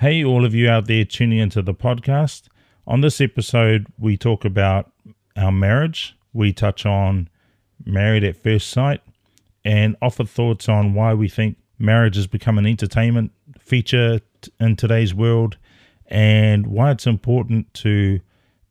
Hey, all of you out there tuning into the podcast. On this episode, we talk about our marriage. We touch on married at first sight and offer thoughts on why we think marriage has become an entertainment feature in today's world and why it's important to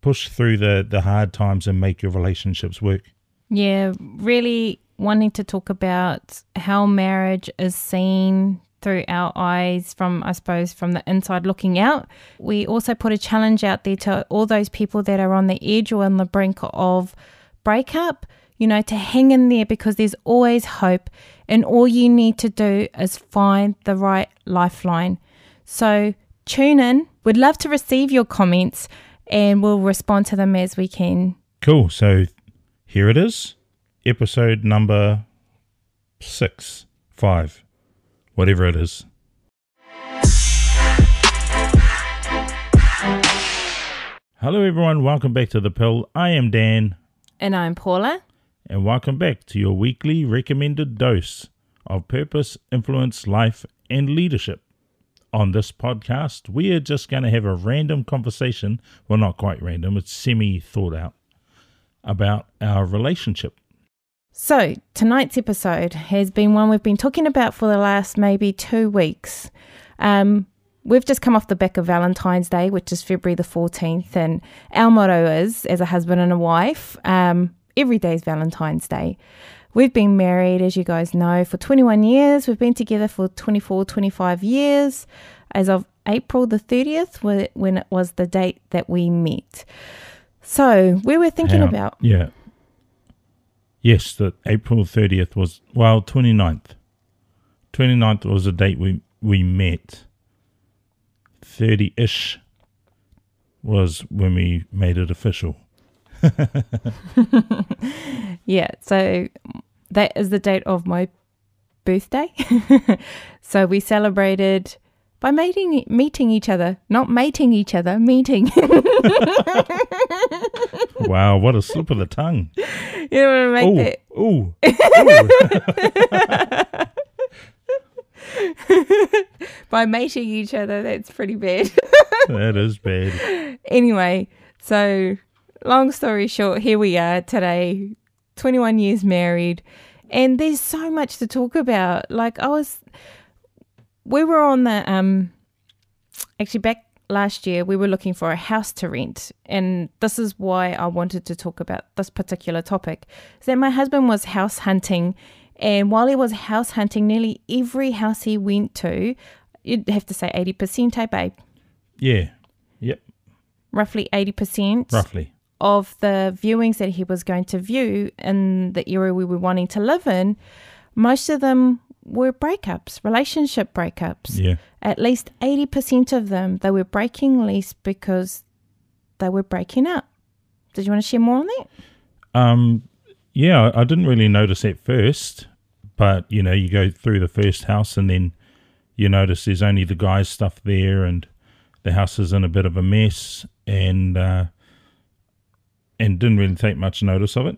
push through the, the hard times and make your relationships work. Yeah, really wanting to talk about how marriage is seen through our eyes from, I suppose, from the inside looking out. We also put a challenge out there to all those people that are on the edge or on the brink of breakup, you know, to hang in there because there's always hope. And all you need to do is find the right lifeline. So tune in. We'd love to receive your comments and we'll respond to them as we can. Cool. So here it is episode number six, five, whatever it is. Hello, everyone. Welcome back to The Pill. I am Dan, And I'm Paula. and welcome back to your weekly recommended dose of purpose, influence, life, and leadership. On this podcast, we are just going to have a random conversation. Well, not quite random, it's semi thought out about our relationship. So, tonight's episode has been one we've been talking about for the last maybe two weeks. Um, we've just come off the back of Valentine's Day, which is February the 14th, and our motto is as a husband and a wife, um, every day is Valentine's Day. We've been married, as you guys know, for 21 years. We've been together for 24, 25 years. As of April the 30th, when it was the date that we met. So, we were thinking about Yeah. Yes, that April 30th was, well, 29th. 29th was the date we, we met. 30 ish was when we made it official. Yeah, so that is the date of my birthday. so we celebrated by mating meeting each other, not mating each other, meeting. wow, what a slip of the tongue. you know what I make Oh, that oh, by mating each other. That's pretty bad. that is bad. anyway, so long story short, here we are today, 21 years married, and there's so much to talk about. Like I was we were on the um actually back last year we were looking for a house to rent and this is why I wanted to talk about this particular topic. Is that my husband was house hunting and while he was house hunting nearly every house he went to, you'd have to say 80%, hey babe, Yeah. Yep. roughly 80%. Roughly. of the viewings that he was going to view in the area we were wanting to live in, most of them were breakups, relationship breakups. Yeah. At least 80% of them, they were breaking lease because they were breaking up. Did you want to share more on that? Um, yeah, I I didn't really notice at first, but you know, you go through the first house and then you notice there's only the guy's stuff there, and the house is in a bit of a mess, and uh, and didn't really take much notice of it.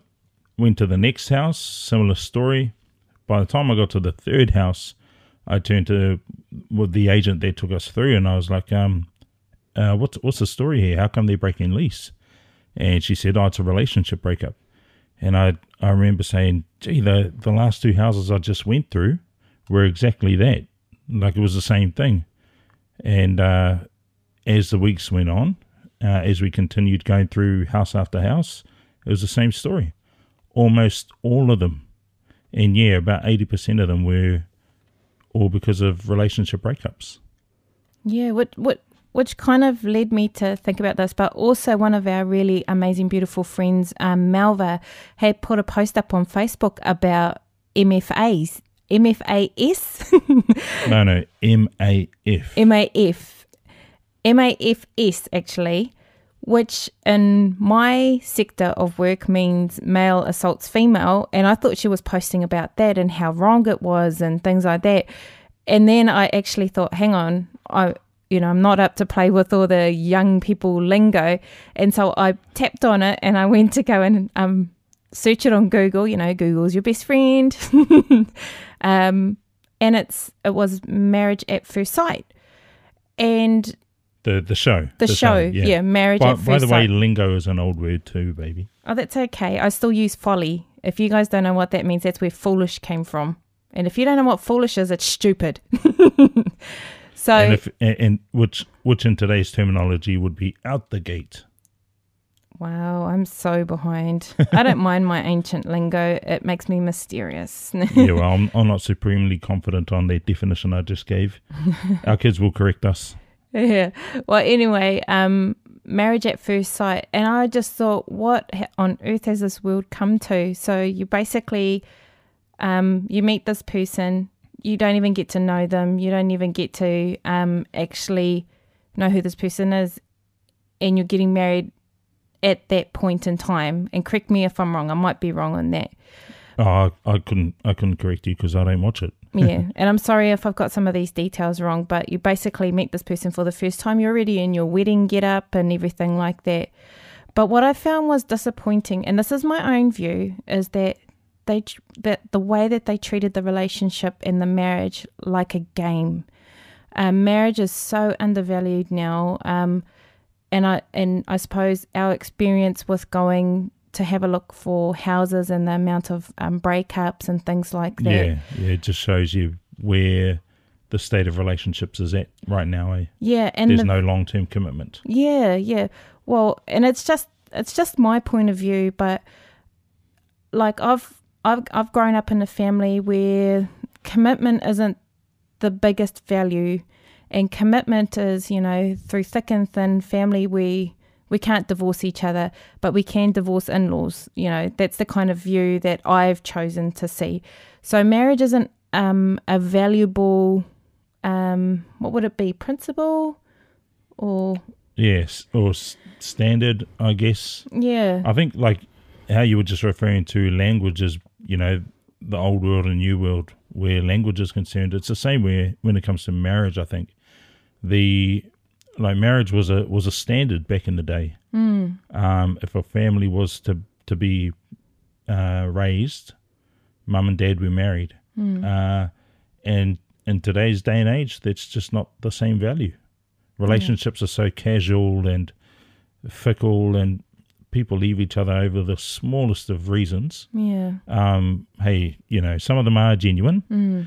Went to the next house, similar story. By the time I got to the third house, I turned to the agent that took us through, and I was like, um, uh, what's what's the story here? How come they're breaking lease? And she said, oh, it's a relationship breakup. And I I remember saying, gee, the, the last two houses I just went through were exactly that. Like it was the same thing. And uh, as the weeks went on, uh, as we continued going through house after house, it was the same story. Almost all of them. And yeah, about 80% of them were all because of relationship breakups. Yeah, what what which kind of led me to think about this, but also one of our really amazing, beautiful friends, um, Malva, had put a post up on Facebook about MFAs, MFAS, No, no, M A F. MAF, MAFS actually, which in my sector of work means male assaults female. And I thought she was posting about that and how wrong it was and things like that. And then I actually thought, hang on, I you know, I'm not up to play with all the young people lingo. And so I tapped on it and I went to go and um, search it on Google. You know, Google's your best friend. um, and it's it was marriage at first sight. and The the show. the, show, yeah. marriage By, by the way, sight. lingo is an old word too, baby. Oh, that's okay. I still use folly. If you guys don't know what that means, that's where foolish came from. And if you don't know what foolish is, it's stupid. so and if and, and which which in today's terminology would be out the gate. Wow, I'm so behind. I don't mind my ancient lingo. It makes me mysterious. yeah, well, I'm, I'm not supremely confident on the definition I just gave. Our kids will correct us. Yeah. Well, anyway, um, marriage at first sight, and I just thought, what on earth has this world come to? So you basically, um, you meet this person, you don't even get to know them, you don't even get to um actually know who this person is, and you're getting married at that point in time. And correct me if I'm wrong. I might be wrong on that. Oh, I, I couldn't I couldn't correct you because I don't watch it. Yeah, and I'm sorry if I've got some of these details wrong, but you basically meet this person for the first time. You're already in your wedding get up and everything like that. But what I found was disappointing, and this is my own view, is that they that the way that they treated the relationship and the marriage like a game. Um, marriage is so undervalued now, um, and I and I suppose our experience with going to have a look for houses and the amount of um, breakups and things like that. Yeah, yeah, it just shows you where the state of relationships is at right now. Eh? Yeah, and There's the, no long term commitment. yeah, yeah. Well, and it's just it's just my point of view, but like I've I've I've grown up in a family where commitment isn't the biggest value, and commitment is you know through thick and thin family we we can't divorce each other, but we can divorce in laws. You know that's the kind of view that I've chosen to see. So marriage isn't um, a valuable um, what would it be principle or Yes, or s- standard, I guess. yeah I think like how you were just referring to language is, you know, the old world and new world where language is concerned. It's the same way when it comes to marriage. I think the like marriage was a was a standard back in the day. Mm. Um, if a family was to to be uh, raised, mum and dad were married, Mm. uh, and in today's day and age, that's just not the same value. Relationships are so casual and fickle, and people leave each other over the smallest of reasons. Yeah. Um, hey, you know, some of them are genuine, Mm.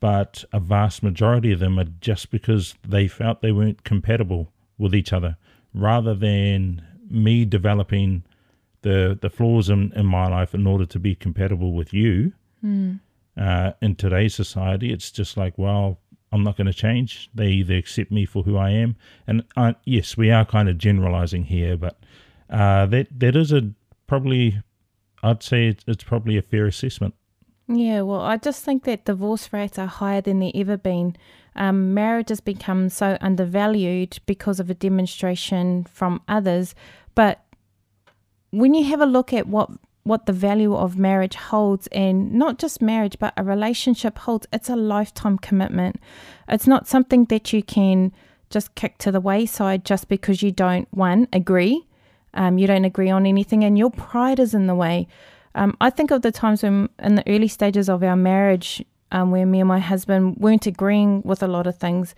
But a vast majority of them are just because they felt they weren't compatible with each other, rather than me developing the the flaws in, in my life in order to be compatible with you. Mm. Uh, in today's society, it's just like, well, I'm not going to change. They either accept me for who I am, and uh, yes, we are kind of generalizing here, but uh, that that is a probably, I'd say it's, it's probably a fair assessment. Yeah, well, I just think that divorce rates are higher than they've ever been. Um, marriage has become so undervalued because of a demonstration from others. But when you have a look at what what the value of marriage holds, and not just marriage, but a relationship holds, it's a lifetime commitment. It's not something that you can just kick to the wayside just because you don't one agree, um, you don't agree on anything, and your pride is in the way. Um, I think of the times when, in the early stages of our marriage, um, where me and my husband weren't agreeing with a lot of things.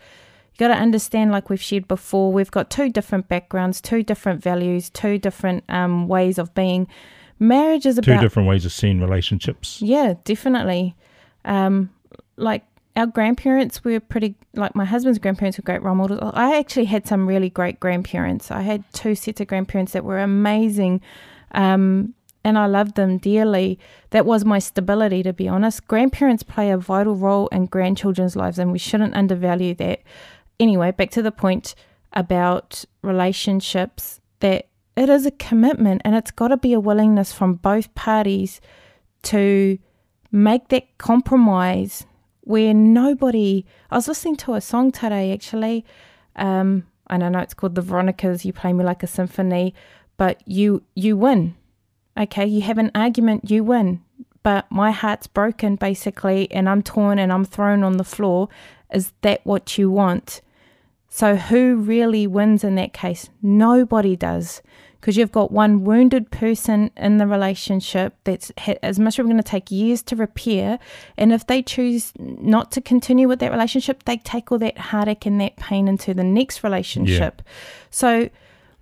You got to understand, like we've shared before, we've got two different backgrounds, two different values, two different um, ways of being. Marriage is about Two different ways of seeing relationships. yeah, definitely. Um, like our grandparents were pretty, like my husband's grandparents were great role models. I actually had some really great grandparents. I had two sets of grandparents that were amazing. Um, and I loved them dearly. That was my stability, to be honest. Grandparents play a vital role in grandchildren's lives, and we shouldn't undervalue that. Anyway, back to the point about relationships that it is a commitment and it's got to be a willingness from both parties to make that compromise where nobody. I was listening to a song today actually, um, and I know it's called the Veronicas. You play me like a symphony, but you you win. Okay, you have an argument, you win, but my heart's broken basically, and I'm torn and I'm thrown on the floor. Is that what you want? So who really wins in that case? Nobody does. because you've got one wounded person in the relationship that's as much as going to take years to repair. And if they choose not to continue with that relationship, they take all that heartache and that pain into the next relationship. Yeah. So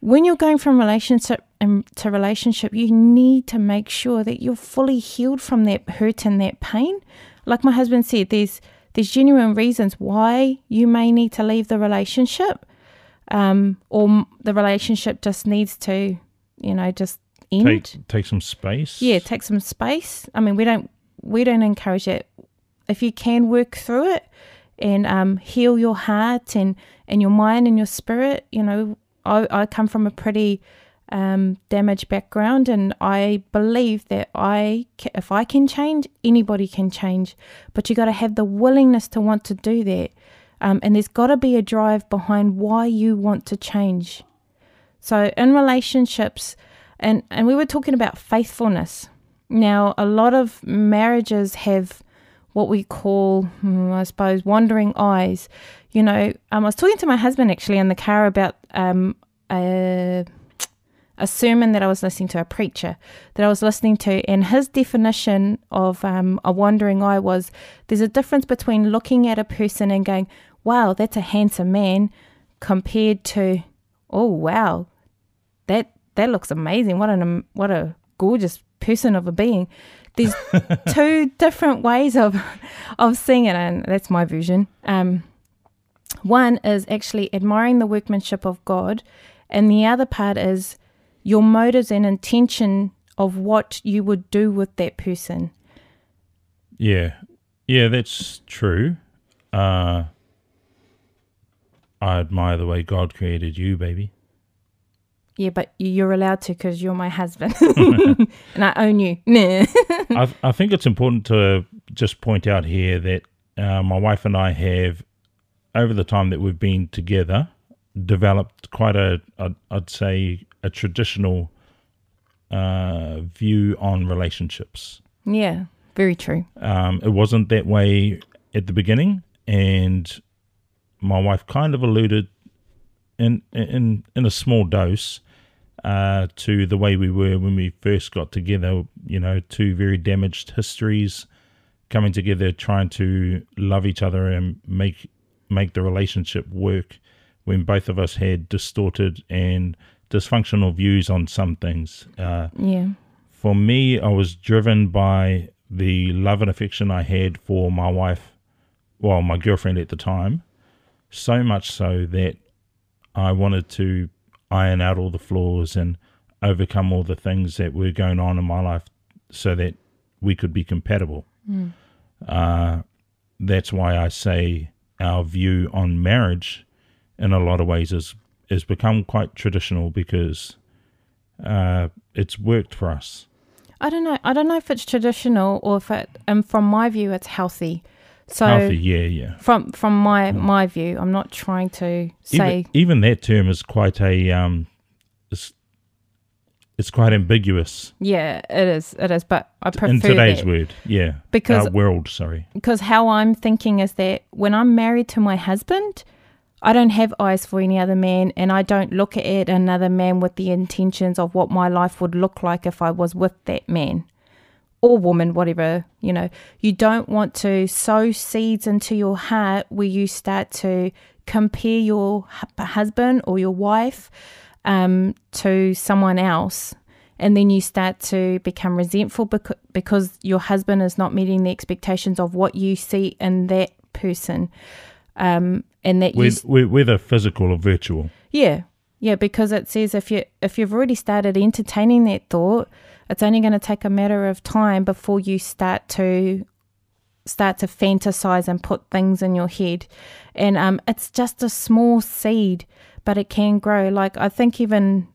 when you're going from relationship to relationship, you need to make sure that you're fully healed from that hurt and that pain. Like my husband said, there's there's genuine reasons why you may need to leave the relationship um, or the relationship just needs to, you know, just end. Take, take some space. Yeah, take some space. I mean, we don't we don't encourage it. If you can work through it and um, heal your heart and and your mind and your spirit, you know, I, I come from a pretty um, damaged background, and I believe that I, if I can change, anybody can change. But you got to have the willingness to want to do that. Um, and there's got to be a drive behind why you want to change. So, in relationships, and, and we were talking about faithfulness. Now, a lot of marriages have what we call, hmm, I suppose, wandering eyes. You know, um, I was talking to my husband actually in the car about um, a, a sermon that I was listening to, a preacher that I was listening to, and his definition of um, a wandering eye was there's a difference between looking at a person and going, wow, that's a handsome man, compared to, oh wow, that that looks amazing. What an what a gorgeous person of a being. There's two different ways of of seeing it, and that's my vision. Um, one is actually admiring the workmanship of God, and the other part is your motives and intention of what you would do with that person. Yeah, yeah, that's true. Uh, I admire the way God created you, baby. Yeah, but you're allowed to because you're my husband and I own you. I, I, think it's important to just point out here that uh, my wife and I have, over the time that we've been together, developed quite a, a I'd say, a traditional uh, view on relationships. Yeah, very true. Um, it wasn't that way at the beginning, and my wife kind of alluded in in in a small dose uh, to the way we were when we first got together. You know, two very damaged histories coming together, trying to love each other and make make the relationship work when both of us had distorted and dysfunctional views on some things. Uh, yeah. For me, I was driven by the love and affection I had for my wife, well, my girlfriend at the time, so much so that I wanted to iron out all the flaws and overcome all the things that were going on in my life so that we could be compatible. Mm. Uh, that's why I say our view on marriage in a lot of ways is has become quite traditional because uh, it's worked for us. I don't know. I don't know if it's traditional or if it, and from my view, it's healthy. So healthy, yeah, yeah. From from my mm. my view, I'm not trying to say even, even that term is quite a um, it's, it's quite ambiguous. Yeah, it is. It is, but I prefer in today's that. word. Yeah, because Our world. Sorry, because how I'm thinking is that when I'm married to my husband, I don't have eyes for any other man, and I don't look at another man with the intentions of what my life would look like if I was with that man or woman, whatever, you know, you don't want to sow seeds into your heart where you start to compare your husband or your wife um, to someone else. And then you start to become resentful because, your husband is not meeting the expectations of what you see in that person. Um, and that with, you, whether physical or virtual. Yeah, yeah, because it says if you if you've already started entertaining that thought, it's only going to take a matter of time before you start to start to fantasize and put things in your head. And um, it's just a small seed, but it can grow. Like I think even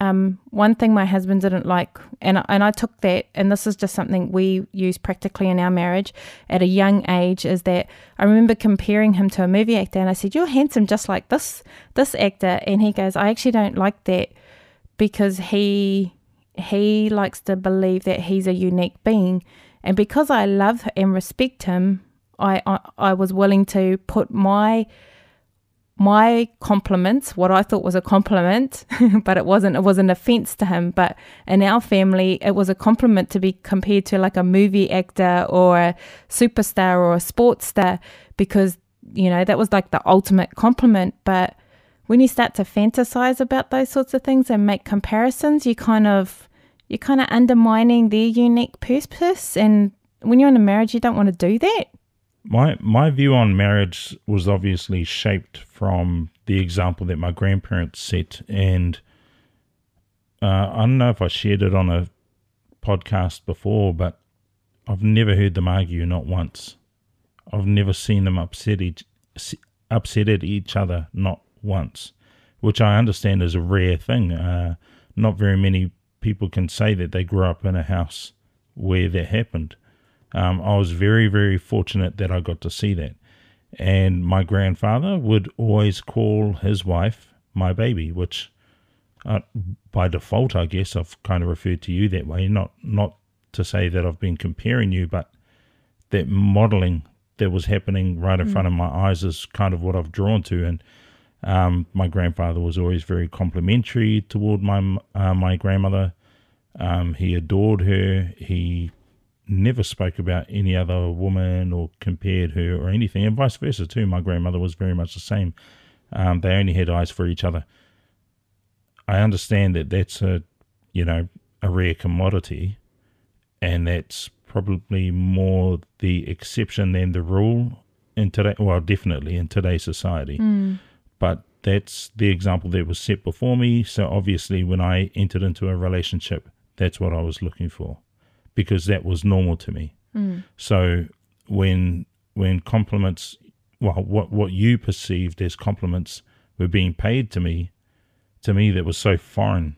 um, one thing my husband didn't like, and and I took that, and this is just something we use practically in our marriage at a young age, is that I remember comparing him to a movie actor, and I said, "You're handsome, just like this this actor," and he goes, "I actually don't like that because he he likes to believe that he's a unique being. And because I love and respect him, I, I, I was willing to put my my compliments, what I thought was a compliment, but it wasn't. It was an offense to him. But in our family, it was a compliment to be compared to like a movie actor or a superstar or a sports star because, you know, that was like the ultimate compliment. But when you start to fantasize about those sorts of things and make comparisons, you kind of, you're kind of undermining their unique purpose. And when you're in a marriage, you don't want to do that my my view on marriage was obviously shaped from the example that my grandparents set, and uh, I don't know if I shared it on a podcast before, but I've never heard them argue, not once. I've never seen them upset each upset at each other, not once, which I understand is a rare thing. Uh, not very many people can say that they grew up in a house where that happened. Um, I was very, very fortunate that I got to see that. And my grandfather would always call his wife my baby, which uh, by default, I guess I've kind of referred to you that way. Not not to say that I've been comparing you, but that modeling that was happening right in mm. front of my eyes is kind of what I've drawn to. And um, my grandfather was always very complimentary toward my uh, my grandmother. Um, he adored her. He never spoke about any other woman or compared her or anything, and vice versa too. My grandmother was very much the same. Um, they only had eyes for each other. I understand that that's a, you know, a rare commodity, and that's probably more the exception than the rule in today. Well, definitely in today's society, mm. but that's the example that was set before me. So obviously, when I entered into a relationship, that's what I was looking for because that was normal to me. Mm. So when when compliments, well, what what you perceived as compliments were being paid to me, to me that was so foreign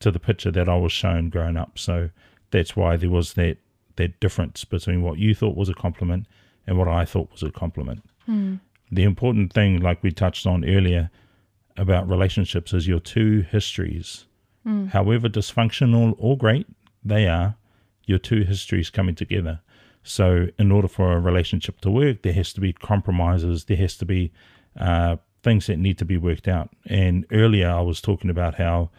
to the picture that I was shown growing up. So that's why there was that that difference between what you thought was a compliment and what I thought was a compliment. Mm. The important thing, like we touched on earlier, about relationships is your two histories. Mm. However dysfunctional or great they are, your two histories coming together. So, in order for a relationship to work, there has to be compromises, there has to be uh, things that need to be worked out. And earlier, I was talking about how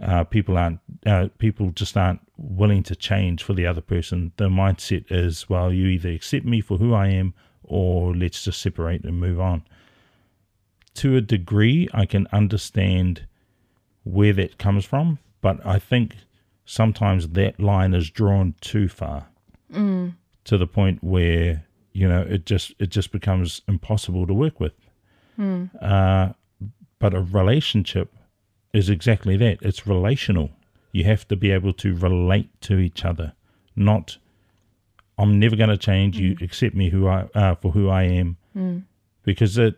uh, people aren't, uh, people just aren't willing to change for the other person. The mindset is, well, you either accept me for who I am, or let's just separate and move on. To a degree, I can understand where that comes from, but I think sometimes that line is drawn too far mm. to the point where you know it just it just becomes impossible to work with. Mm. Uh, but a relationship is exactly that. It's relational. You have to be able to relate to each other, not I'm never going to change. Mm. You accept me who I uh, for who I am, mm. because it,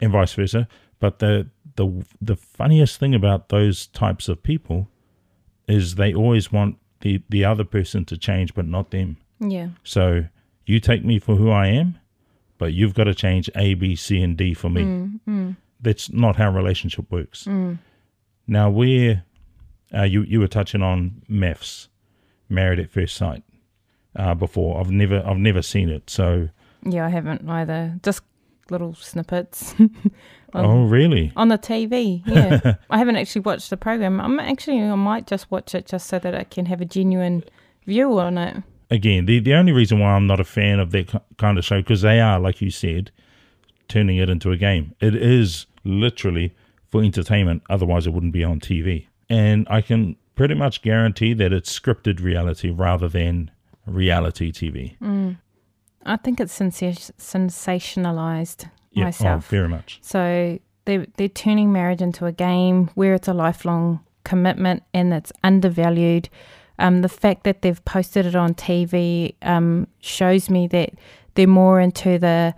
and vice versa. But the the the funniest thing about those types of people is they always want the the other person to change, but not them. Yeah. So you take me for who I am, but you've got to change A, B, C, and D for me. Mm, mm. That's not how relationship works. Mm. Now, where uh, you you were touching on MAFS, married at first sight, uh, before. I've never I've never seen it. So yeah, I haven't either. Just little snippets. on, oh, really? On the TV, yeah. I haven't actually watched the program. I'm actually, I might just watch it just so that I can have a genuine view on it. Again, the the only reason why I'm not a fan of that kind of show because they are, like you said, turning it into a game. It is literally for entertainment. Otherwise, it wouldn't be on TV. And I can pretty much guarantee that it's scripted reality rather than reality TV. Mm. I think it's sensationalized yeah, oh, myself. Oh, very much. So they they're turning marriage into a game where it's a lifelong commitment and it's undervalued. Um, the fact that they've posted it on TV um, shows me that they're more into the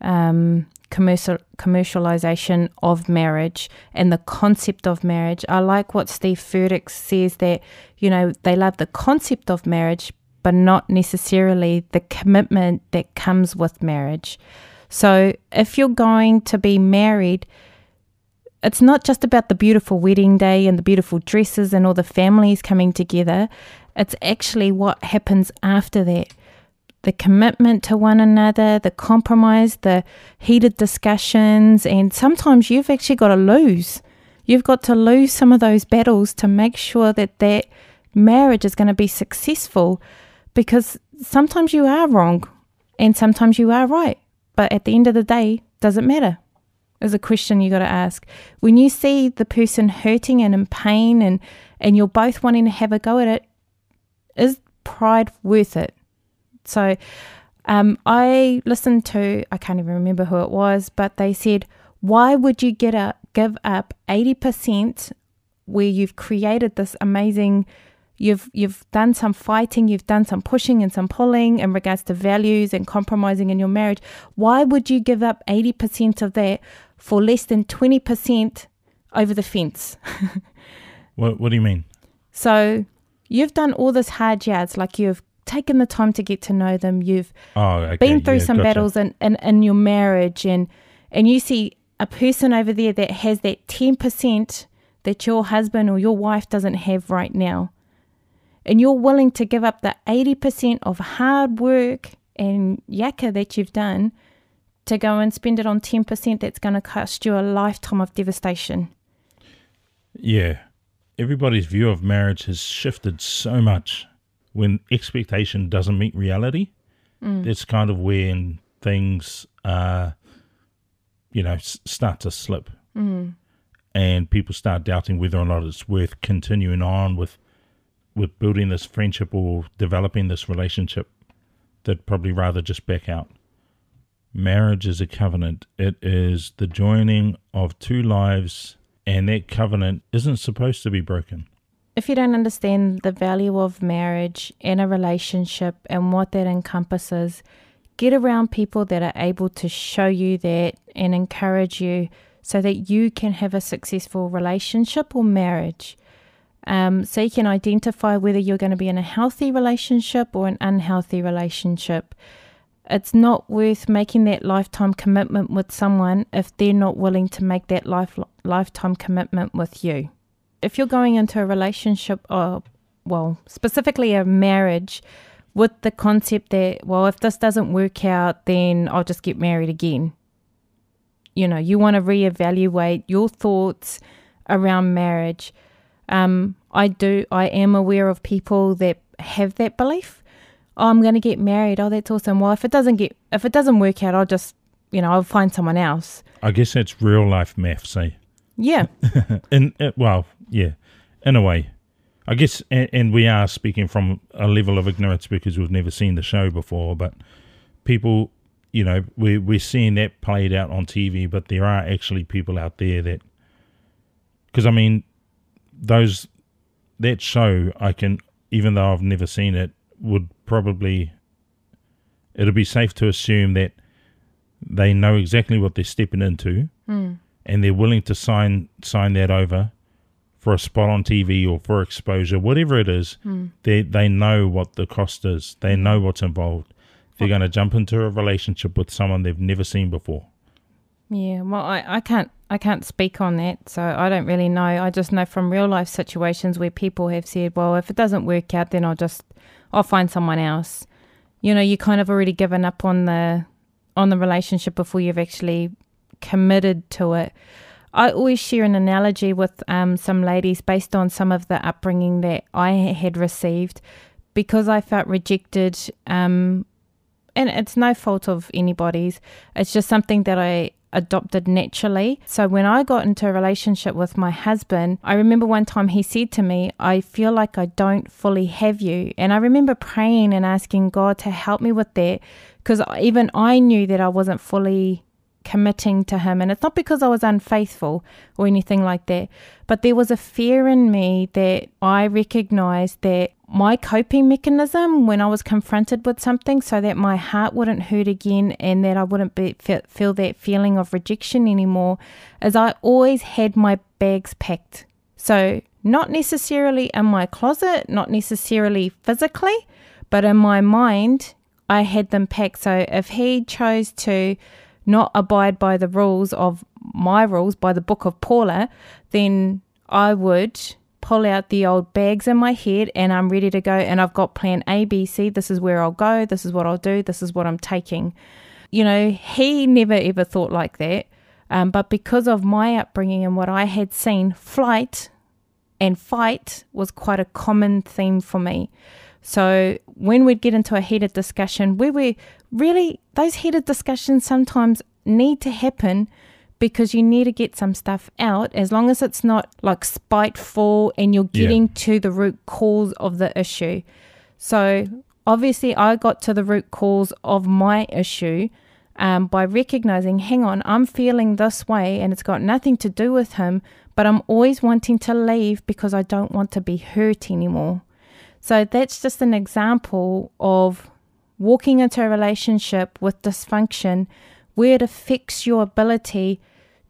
um, commercial commercialization of marriage and the concept of marriage. I like what Steve Furtick says that you know they love the concept of marriage, but not necessarily the commitment that comes with marriage. So, if you're going to be married, it's not just about the beautiful wedding day and the beautiful dresses and all the families coming together. It's actually what happens after that. the commitment to one another, the compromise, the heated discussions, and sometimes you've actually got to lose. You've got to lose some of those battles to make sure that that marriage is going to be successful because sometimes you are wrong and sometimes you are right. But at the end of the day, does it matter? Is a question you got to ask. When you see the person hurting and in pain and and you're both wanting to have a go at it, is pride worth it? So um, I listened to, I can't even remember who it was, but they said, why would you get up, give up 80% where you've created this amazing you've you've done some fighting you've done some pushing and some pulling in regards to values and compromising in your marriage why would you give up 80% of that for less than 20% over the fence what what do you mean so you've done all this hard yards like you've taken the time to get to know them. You've oh, okay, been through yeah, some gotcha. battles in, in, in your marriage and and you see a person over there that has that 10% that your husband or your wife doesn't have right now. And you're willing to give up the 80% of hard work and yakka that you've done to go and spend it on 10% that's going to cost you a lifetime of devastation. Yeah. Everybody's view of marriage has shifted so much when expectation doesn't meet reality. Mm. It's kind of when things, uh, you know, s- start to slip. Mm. and people start doubting whether or not it's worth continuing on with with building this friendship or developing this relationship they'd probably rather just back out. Marriage is a covenant. It is the joining of two lives and that covenant isn't supposed to be broken. If you don't understand the value of marriage and a relationship and what that encompasses, get around people that are able to show you that and encourage you so that you can have a successful relationship or marriage. Um, so you can identify whether you're going to be in a healthy relationship or an unhealthy relationship. It's not worth making that lifetime commitment with someone if they're not willing to make that life lifetime commitment with you. If you're going into a relationship or well specifically a marriage with the concept that well if this doesn't work out then i'll just get married again. You know you want to reevaluate your thoughts around marriage um, i do i am aware of people that have that belief. Oh i'm going to get married. Oh that's awesome. Well if it doesn't get if it doesn't work out i'll just you know i'll find someone else. I guess that's real life MAFS eh yeah. In uh, well yeah. In a way. I guess and, and we are speaking from a level of ignorance because we've never seen the show before but people you know we, we're seeing that played out on tv but there are actually people out there that because i mean those that show i can even though i've never seen it would probably it'll be safe to assume that they know exactly what they're stepping into mm. and they're willing to sign sign that over for a spot on TV or for exposure, whatever it is, mm. they they know what the cost is. They know what's involved. They're going to jump into a relationship with someone they've never seen before. Yeah, well, I, I can't I can't speak on that, so I don't really know. I just know from real life situations where people have said, "Well, if it doesn't work out, then I'll just I'll find someone else." You know, you kind of already given up on the on the relationship before you've actually committed to it. I always share an analogy with um, some ladies based on some of the upbringing that I had received because I felt rejected. Um, and it's no fault of anybody's, it's just something that I adopted naturally. So when I got into a relationship with my husband, I remember one time he said to me, I feel like I don't fully have you. And I remember praying and asking God to help me with that because even I knew that I wasn't fully committing to him. And it's not because I was unfaithful or anything like that, but there was a fear in me that I recognized that my coping mechanism when I was confronted with something so that my heart wouldn't hurt again and that I wouldn't be, feel that feeling of rejection anymore is I always had my bags packed. So, not necessarily in my closet, not necessarily physically, but in my mind, I had them packed. So, if he chose to not abide by the rules of my rules, by the book of Paula, then I would pull out the old bags in my head and I'm ready to go and I've got plan A, B, C. This is where I'll go. This is what I'll do. This is what I'm taking. You know, he never ever thought like that. Um, but because of my upbringing and what I had seen, flight and fight was quite a common theme for me. So when we'd get into a heated discussion, we really, those heated discussions sometimes need to happen because you need to get some stuff out as long as it's not like spiteful and you're getting yeah. to the root cause of the issue. So obviously, I got to the root cause of my issue um, by recognizing, hang on, I'm feeling this way and it's got nothing to do with him, but I'm always wanting to leave because I don't want to be hurt anymore. So that's just an example of walking into a relationship with dysfunction where it affects your ability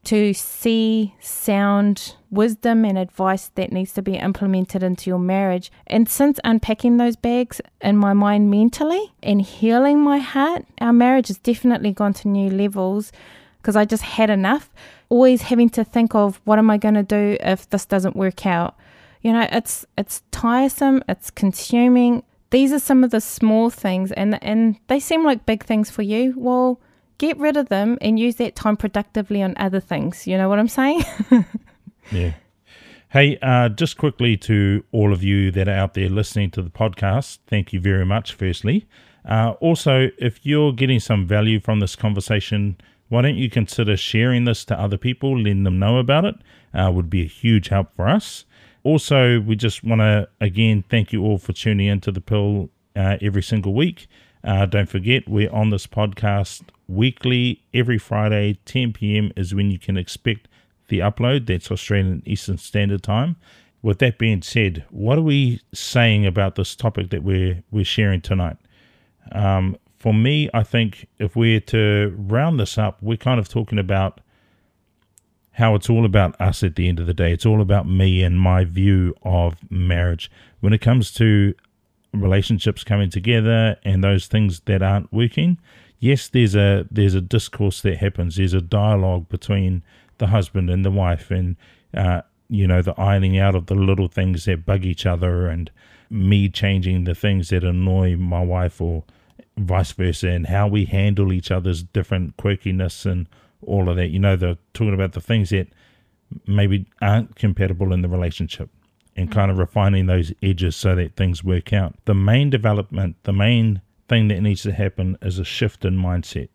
to see sound wisdom and advice that needs to be implemented into your marriage. And since unpacking those bags in my mind mentally and healing my heart, our marriage has definitely gone to new levels because I just had enough. Always having to think of what am I going to do if this doesn't work out. You know, it's it's tiresome, it's consuming. These are some of the small things and and they seem like big things for you. Well, get rid of them and use that time productively on other things. You know what I'm saying? yeah. Hey, uh, just quickly to all of you that are out there listening to the podcast, thank you very much, firstly. Uh, also, if you're getting some value from this conversation, why don't you consider sharing this to other people, letting them know about it? Uh, would be a huge help for us. Also, we just want to again thank you all for tuning into the pill uh, every single week. Uh, don't forget, we're on this podcast weekly. Every Friday, 10 p.m. is when you can expect the upload. That's Australian Eastern Standard Time. With that being said, what are we saying about this topic that we're we're sharing tonight? Um, for me, I think if we're to round this up, we're kind of talking about how it's all about us at the end of the day. It's all about me and my view of marriage. When it comes to relationships coming together and those things that aren't working, yes, there's a there's a discourse that happens. There's a dialogue between the husband and the wife, and uh, you know the ironing out of the little things that bug each other, and me changing the things that annoy my wife, or vice versa, and how we handle each other's different quirkiness and all of that. You know, they're talking about the things that maybe aren't compatible in the relationship and kind of refining those edges so that things work out. The main development, the main thing that needs to happen is a shift in mindset.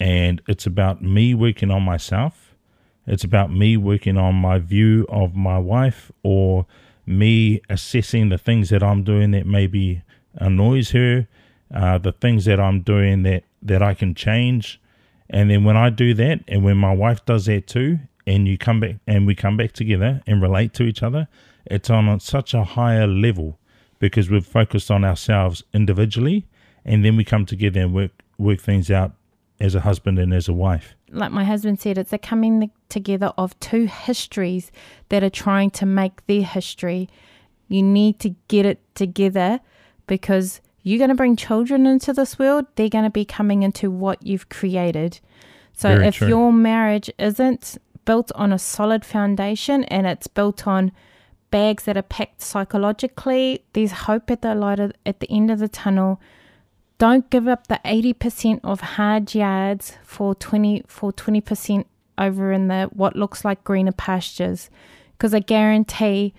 And it's about me working on myself. It's about me working on my view of my wife or me assessing the things that I'm doing that maybe annoys her, uh, the things that I'm doing that, that I can change. And then when I do that, and when my wife does that too, and you come back and we come back together and relate to each other, it's on such a higher level because we've focused on ourselves individually and then we come together and work work things out as a husband and as a wife. Like my husband said, it's a coming together of two histories that are trying to make their history. You need to get it together because you're going to bring children into this world, they're going to be coming into what you've created. So Very if true. your marriage isn't built on a solid foundation and it's built on bags that are packed psychologically, there's hope at the light of, at the end of the tunnel. Don't give up the 80% of hard yards for 20 for 20% over in the what looks like greener pastures because I guarantee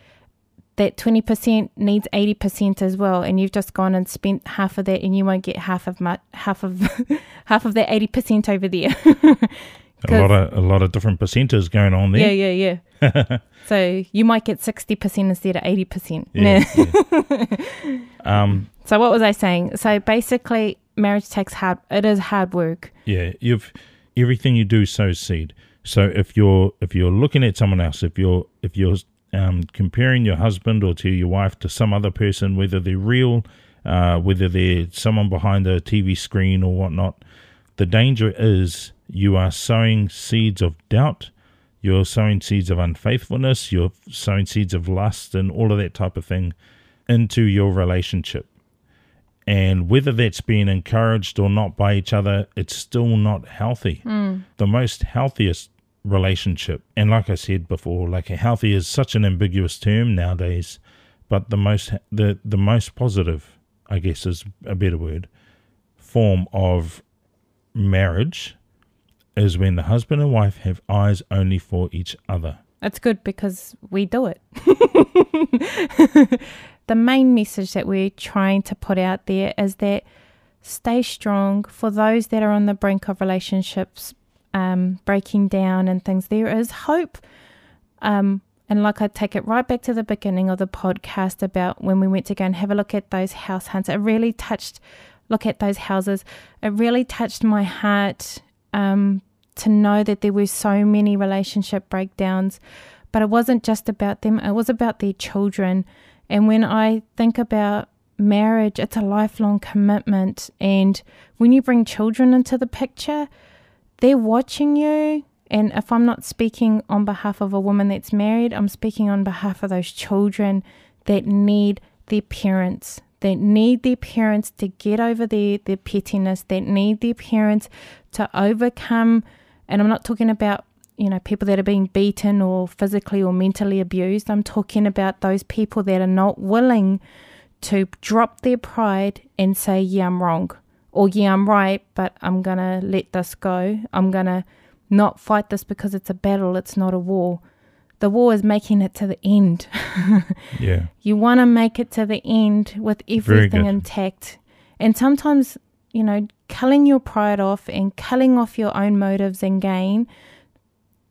that 20% needs 80% as well and you've just gone and spent half of that and you won't get half of half of half of that 80% over there a lot of a lot of different percentages going on there. Yeah, yeah, yeah. so you might get sixty percent instead of eighty percent. Yeah. yeah. um. So what was I saying? So basically, marriage takes hard. It is hard work. Yeah, you've everything you do sows seed. So if you're if you're looking at someone else, if you're if you're um, comparing your husband or to your wife to some other person, whether they're real, uh, whether they're someone behind a TV screen or whatnot, the danger is you are sowing seeds of doubt, you're sowing seeds of unfaithfulness, you're sowing seeds of lust, and all of that type of thing into your relationship. And whether that's being encouraged or not by each other, it's still not healthy. Mm. The most healthiest relationship. And like I said before, like a healthy is such an ambiguous term nowadays, but the most the the most positive, I guess is a better word, form of marriage is when the husband and wife have eyes only for each other. That's good because we do it. the main message that we're trying to put out there is that stay strong for those that are on the brink of relationships um, breaking down and things. There is hope. Um, and like I take it right back to the beginning of the podcast about when we went to go and have a look at those house hunts. It really touched, look at those houses. It really touched my heart um, to know that there were so many relationship breakdowns. But it wasn't just about them, it was about their children. And when I think about marriage, it's a lifelong commitment. And when you bring children into the picture, they're watching you. And if I'm not speaking on behalf of a woman that's married, I'm speaking on behalf of those children that need their parents, that need their parents to get over their, their pettiness, that need their parents to overcome. And I'm not talking about, you know, people that are being beaten or physically or mentally abused. I'm talking about those people that are not willing to drop their pride and say, yeah, I'm wrong or yeah, I'm right, but I'm going to let this go. I'm going to not fight this because it's a battle, it's not a war. The war is making it to the end. yeah. You want to make it to the end with everything intact. And sometimes, you know, culling your pride off and culling off your own motives and gain,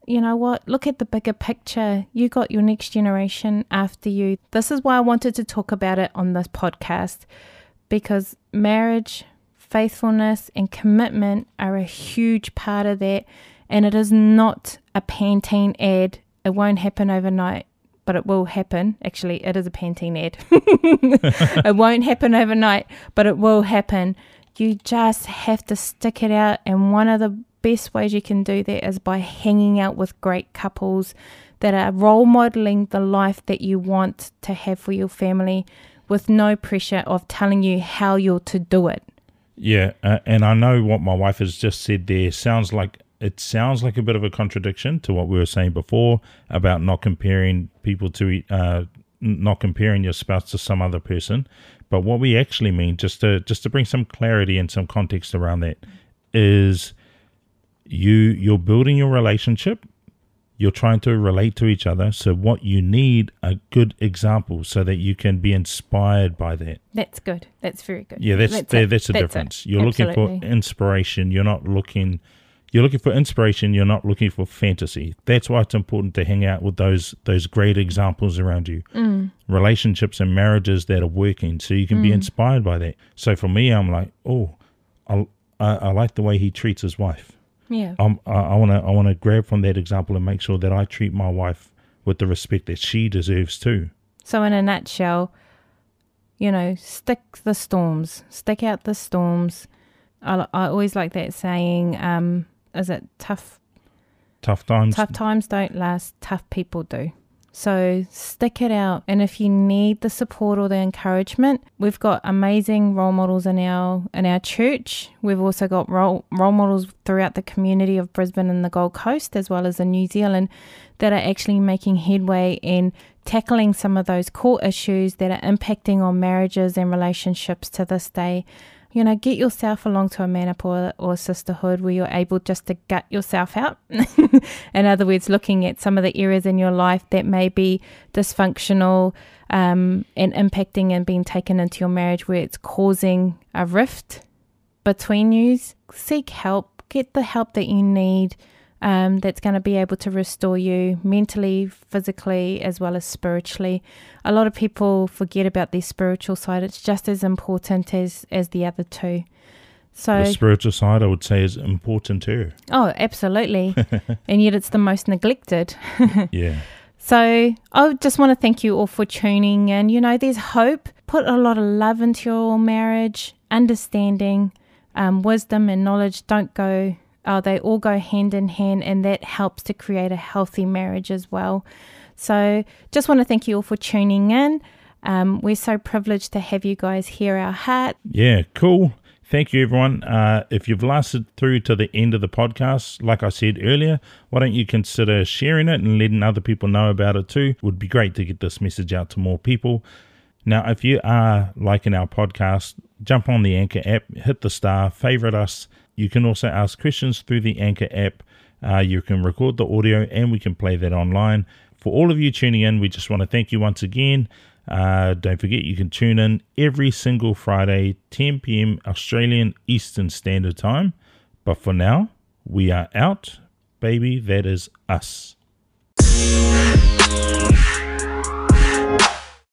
you know what? Look at the bigger picture. You got your next generation after you. This is why I wanted to talk about it on this podcast because marriage, faithfulness and commitment are a huge part of that. And it is not a Pantene ad. It won't happen overnight, but it will happen. Actually, it is a Pantene ad. it won't happen overnight, but it will happen. You just have to stick it out. And one of the best ways you can do that is by hanging out with great couples that are role modeling the life that you want to have for your family with no pressure of telling you how you're to do it. Yeah, uh, and I know what my wife has just said there sounds like it sounds like a bit of a contradiction to what we were saying before about not comparing people to uh, not comparing your spouse to some other person. But what we actually mean, just to just to bring some clarity and some context around that, is you you're building your relationship you're trying to relate to each other. So, what you need a good example so that you can be inspired by that. That's good. That's very good. Yeah, that's that's, the, that's the that's difference. It. You're Absolutely. looking for inspiration. You're not looking. You're looking for inspiration. You're not looking for fantasy. That's why it's important to hang out with those those great examples around you, mm. relationships and marriages that are working, so you can mm. be inspired by that. So for me, I'm like, oh, I, I, I like the way he treats his wife. Yeah. I'm, I want to I want to grab from that example and make sure that I treat my wife with the respect that she deserves too. So in a nutshell, you know, stick the storms, stick out the storms. I, I always like that saying. Um, is it tough? Tough times. Tough times don't last. Tough people do. So stick it out. And if you need the support or the encouragement, we've got amazing role models in our in our church. We've also got role role models throughout the community of Brisbane and the Gold Coast as well as in New Zealand that are actually making headway in tackling some of those core issues that are impacting on marriages and relationships to this day you know, get yourself along to a Man Up or, or sisterhood where you're able just to gut yourself out. in other words, looking at some of the areas in your life that may be dysfunctional um, and impacting and being taken into your marriage where it's causing a rift between you. Seek help, get the help that you need um, that's going to be able to restore you mentally, physically, as well as spiritually. A lot of people forget about the spiritual side. It's just as important as as the other two. So the spiritual side, I would say, is important too. Oh, absolutely, and yet it's the most neglected. yeah. So I just want to thank you all for tuning in. You know, there's hope. Put a lot of love into your marriage, understanding, um, wisdom, and knowledge. Don't go uh, they all go hand in hand, and that helps to create a healthy marriage as well. So, just want to thank you all for tuning in. Um, we're so privileged to have you guys hear our heart. Yeah, cool. Thank you, everyone. Uh, if you've lasted through to the end of the podcast, like I said earlier, why don't you consider sharing it and letting other people know about it too? It would be great to get this message out to more people. Now, if you are liking our podcast, jump on the Anchor app, hit the star, favorite us. You can also ask questions through the Anchor app. Uh, you can record the audio and we can play that online. For all of you tuning in, we just want to thank you once again. Uh, don't forget, you can tune in every single Friday, 10 p.m. Australian Eastern Standard Time. But for now, we are out. Baby, that is us.